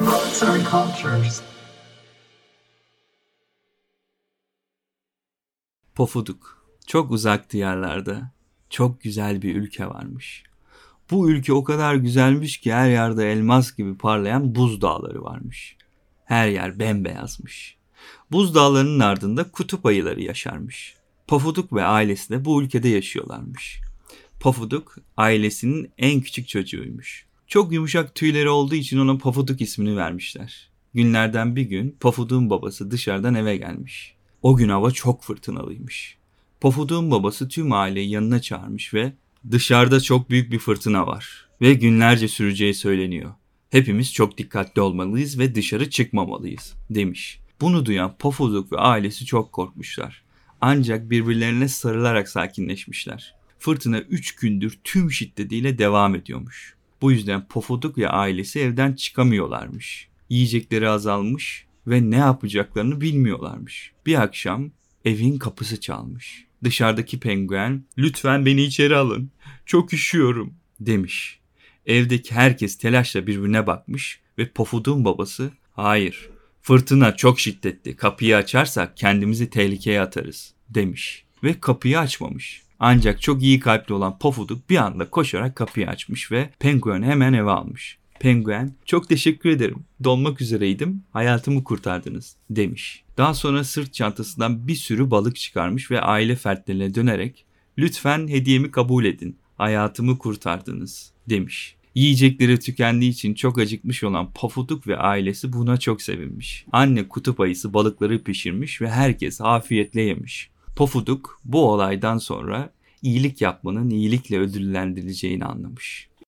Arts and Cultures. Pofuduk. Çok uzak diyarlarda çok güzel bir ülke varmış. Bu ülke o kadar güzelmiş ki her yerde elmas gibi parlayan buz dağları varmış. Her yer bembeyazmış. Buz dağlarının ardında kutup ayıları yaşarmış. Pofuduk ve ailesi de bu ülkede yaşıyorlarmış. Pofuduk ailesinin en küçük çocuğuymuş. Çok yumuşak tüyleri olduğu için ona Pofuduk ismini vermişler. Günlerden bir gün Pofuduk'un babası dışarıdan eve gelmiş. O gün hava çok fırtınalıymış. Pofuduk'un babası tüm aileyi yanına çağırmış ve dışarıda çok büyük bir fırtına var ve günlerce süreceği söyleniyor. Hepimiz çok dikkatli olmalıyız ve dışarı çıkmamalıyız demiş. Bunu duyan Pofuduk ve ailesi çok korkmuşlar. Ancak birbirlerine sarılarak sakinleşmişler. Fırtına 3 gündür tüm şiddetiyle devam ediyormuş. Bu yüzden Pofuduk ve ailesi evden çıkamıyorlarmış. Yiyecekleri azalmış ve ne yapacaklarını bilmiyorlarmış. Bir akşam evin kapısı çalmış. Dışarıdaki penguen lütfen beni içeri alın çok üşüyorum demiş. Evdeki herkes telaşla birbirine bakmış ve Pofuduk'un babası hayır fırtına çok şiddetli kapıyı açarsak kendimizi tehlikeye atarız demiş ve kapıyı açmamış. Ancak çok iyi kalpli olan Pofuduk bir anda koşarak kapıyı açmış ve pengueni hemen eve almış. Penguen çok teşekkür ederim. Donmak üzereydim. Hayatımı kurtardınız demiş. Daha sonra sırt çantasından bir sürü balık çıkarmış ve aile fertlerine dönerek lütfen hediyemi kabul edin. Hayatımı kurtardınız demiş. Yiyecekleri tükendiği için çok acıkmış olan Pofuduk ve ailesi buna çok sevinmiş. Anne kutup ayısı balıkları pişirmiş ve herkes afiyetle yemiş. Pofuduk bu olaydan sonra iyilik yapmanın iyilikle ödüllendirileceğini anlamış.